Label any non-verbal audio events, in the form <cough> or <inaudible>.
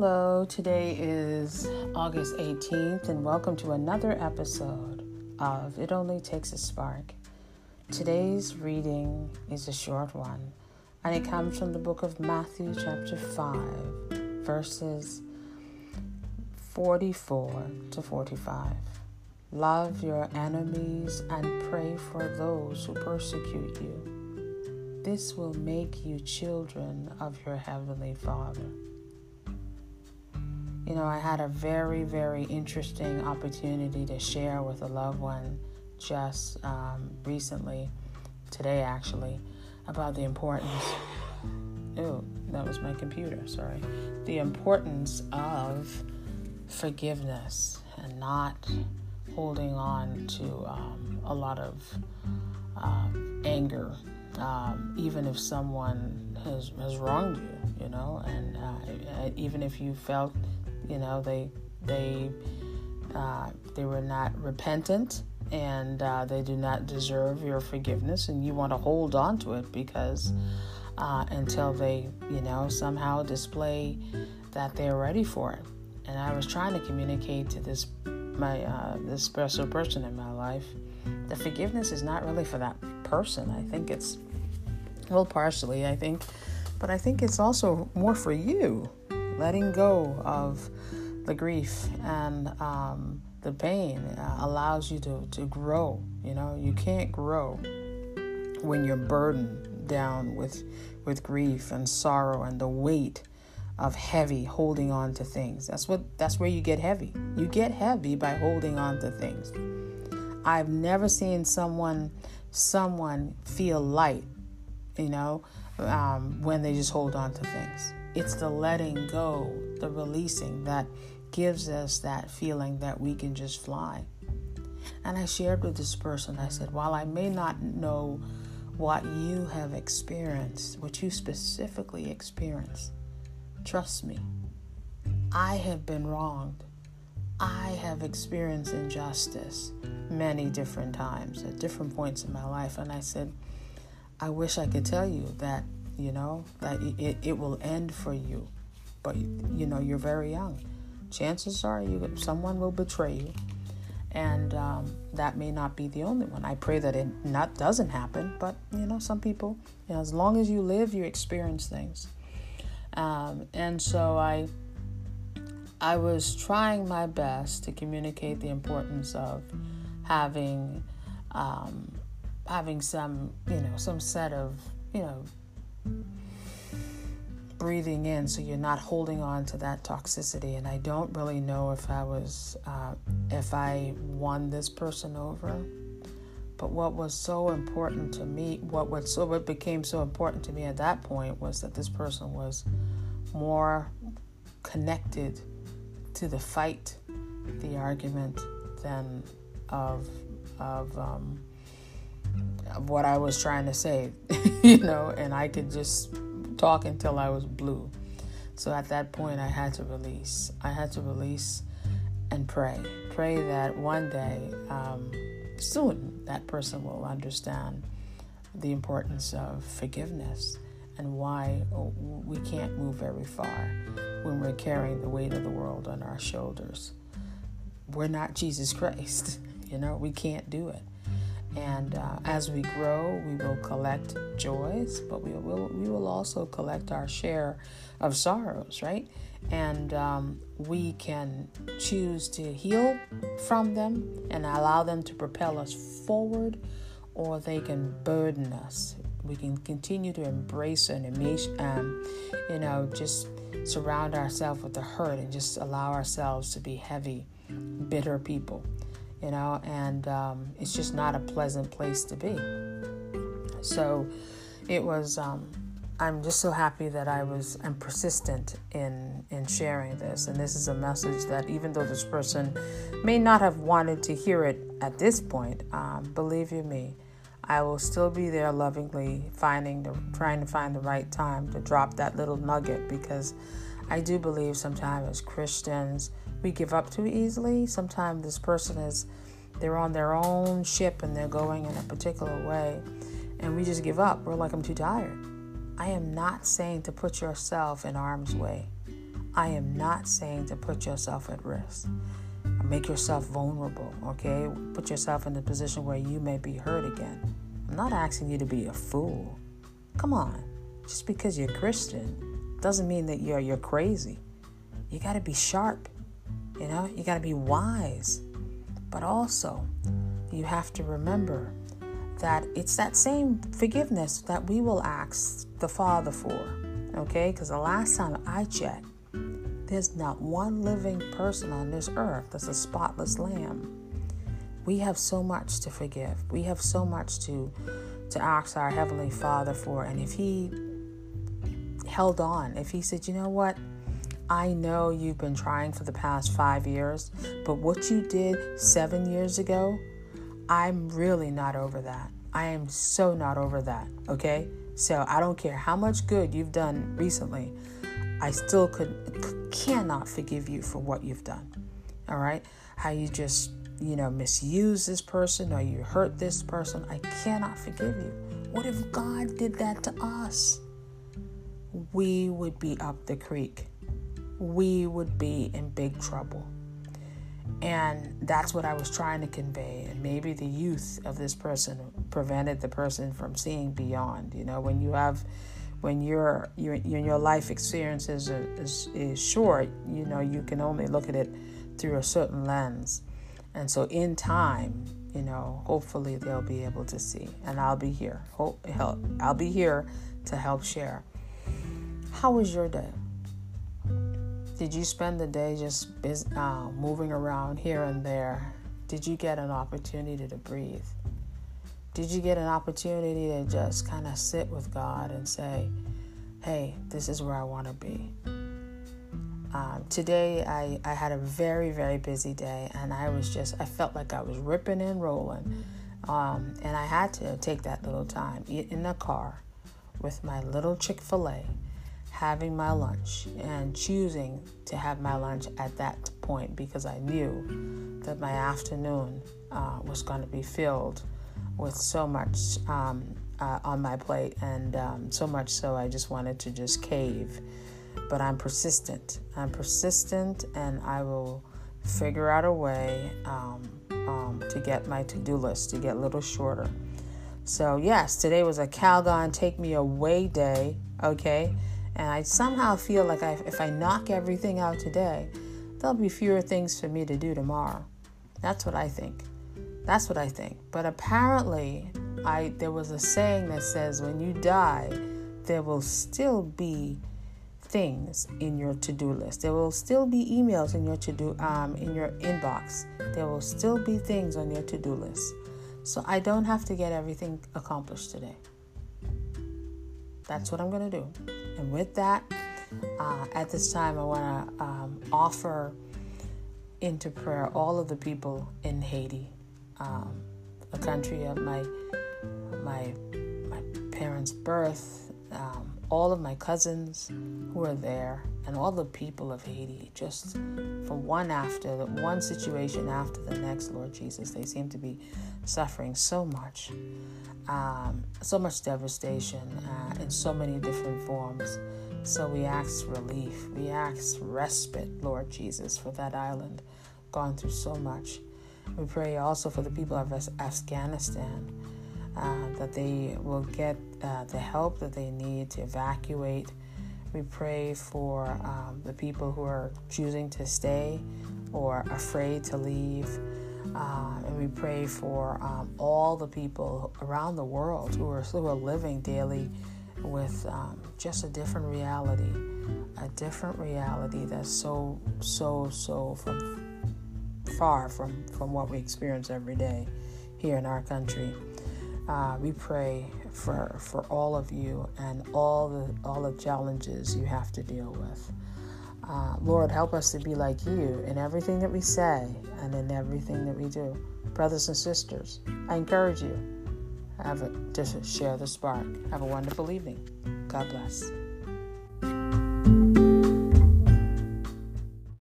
Hello, today is August 18th, and welcome to another episode of It Only Takes a Spark. Today's reading is a short one, and it comes from the book of Matthew, chapter 5, verses 44 to 45. Love your enemies and pray for those who persecute you. This will make you children of your heavenly Father. You know, I had a very, very interesting opportunity to share with a loved one just um, recently, today actually, about the importance. Oh, that was my computer, sorry. The importance of forgiveness and not holding on to um, a lot of uh, anger, um, even if someone has, has wronged you, you know, and uh, even if you felt, you know, they they uh, they were not repentant and uh, they do not deserve your forgiveness, and you want to hold on to it because uh, until they, you know, somehow display that they're ready for it. And I was trying to communicate to this my uh, this special person in my life, the forgiveness is not really for that person. I think it's well, partially, I think, but I think it's also more for you, letting go of the grief and um, the pain uh, allows you to to grow. You know, you can't grow when you're burdened down with with grief and sorrow and the weight of heavy holding on to things. That's what that's where you get heavy. You get heavy by holding on to things. I've never seen someone someone feel light, you know, um, when they just hold on to things. It's the letting go, the releasing that gives us that feeling that we can just fly. And I shared with this person, I said, while I may not know what you have experienced, what you specifically experienced, Trust me, I have been wronged. I have experienced injustice many different times at different points in my life. And I said, I wish I could tell you that, you know, that it, it will end for you. But, you know, you're very young. Chances are you someone will betray you. And um, that may not be the only one. I pray that it not doesn't happen, but you know, some people, you know, as long as you live, you experience things. Um, and so I I was trying my best to communicate the importance of having um, having some you know some set of you know breathing in so you're not holding on to that toxicity. And i don't really know if i was uh, if i won this person over. But what was so important to me, what what so what became so important to me at that point was that this person was more connected to the fight, the argument, than of of um, of what I was trying to say, <laughs> you know. And I could just talk until I was blue. So at that point, I had to release. I had to release and pray. Pray that one day. Um, soon that person will understand the importance of forgiveness and why we can't move very far when we're carrying the weight of the world on our shoulders. We're not Jesus Christ, <laughs> you know, we can't do it. And uh, as we grow, we will collect joys, but we will we will also collect our share of sorrows, right? And um, we can choose to heal from them and allow them to propel us forward, or they can burden us. We can continue to embrace and um, you know, just surround ourselves with the hurt and just allow ourselves to be heavy, bitter people, you know, and um, it's just not a pleasant place to be. So it was um, I'm just so happy that I was I'm persistent in in sharing this and this is a message that even though this person may not have wanted to hear it at this point um, believe you me I will still be there lovingly finding the trying to find the right time to drop that little nugget because I do believe sometimes as Christians we give up too easily sometimes this person is they're on their own ship and they're going in a particular way and we just give up we're like I'm too tired I am not saying to put yourself in harm's way. I am not saying to put yourself at risk. Make yourself vulnerable, okay? Put yourself in a position where you may be hurt again. I'm not asking you to be a fool. Come on. Just because you're Christian doesn't mean that you're you're crazy. You got to be sharp. You know, you got to be wise. But also, you have to remember that it's that same forgiveness that we will ask the Father for. Okay? Because the last time I checked, there's not one living person on this earth that's a spotless lamb. We have so much to forgive. We have so much to to ask our heavenly Father for. And if he held on, if he said, "You know what? I know you've been trying for the past 5 years, but what you did 7 years ago, I'm really not over that. I am so not over that, okay? So I don't care how much good you've done recently. I still could cannot forgive you for what you've done. All right? How you just, you know, misuse this person or you hurt this person. I cannot forgive you. What if God did that to us? We would be up the creek. We would be in big trouble. And that's what I was trying to convey. And maybe the youth of this person prevented the person from seeing beyond. You know, when you have, when your your your life experiences is, is short, you know, you can only look at it through a certain lens. And so, in time, you know, hopefully they'll be able to see, and I'll be here. Hope, help, I'll be here to help share. How was your day? Did you spend the day just uh, moving around here and there? Did you get an opportunity to breathe? Did you get an opportunity to just kind of sit with God and say, hey, this is where I want to be? Um, today, I, I had a very, very busy day, and I was just, I felt like I was ripping and rolling. Um, and I had to take that little time, in the car with my little Chick fil A having my lunch and choosing to have my lunch at that point because I knew that my afternoon uh, was going to be filled with so much um, uh, on my plate, and um, so much so I just wanted to just cave. But I'm persistent. I'm persistent, and I will figure out a way um, um to get my to do list to get a little shorter. So, yes, today was a Calgon Take Me Away day, okay? And I somehow feel like I, if I knock everything out today, there'll be fewer things for me to do tomorrow. That's what I think. That's what I think. But apparently, I there was a saying that says when you die, there will still be things in your to-do list. There will still be emails in your to-do um, in your inbox. There will still be things on your to-do list. So I don't have to get everything accomplished today. That's what I'm going to do. And with that, uh, at this time, I want to um, offer into prayer all of the people in Haiti, um, the country of my my my parents' birth, um, all of my cousins who are there, and all the people of Haiti. Just from one after the one situation after the next, Lord Jesus, they seem to be suffering so much um, so much devastation uh, in so many different forms. So we ask relief, we ask respite, Lord Jesus, for that island gone through so much. We pray also for the people of Afghanistan uh, that they will get uh, the help that they need to evacuate. We pray for um, the people who are choosing to stay or afraid to leave. Uh, and we pray for um, all the people around the world who are, who are living daily with um, just a different reality, a different reality that's so, so, so from far from, from what we experience every day here in our country. Uh, we pray for for all of you and all the all the challenges you have to deal with. Uh, Lord, help us to be like you in everything that we say and in everything that we do. Brothers and sisters, I encourage you have a, to share the spark. Have a wonderful evening. God bless.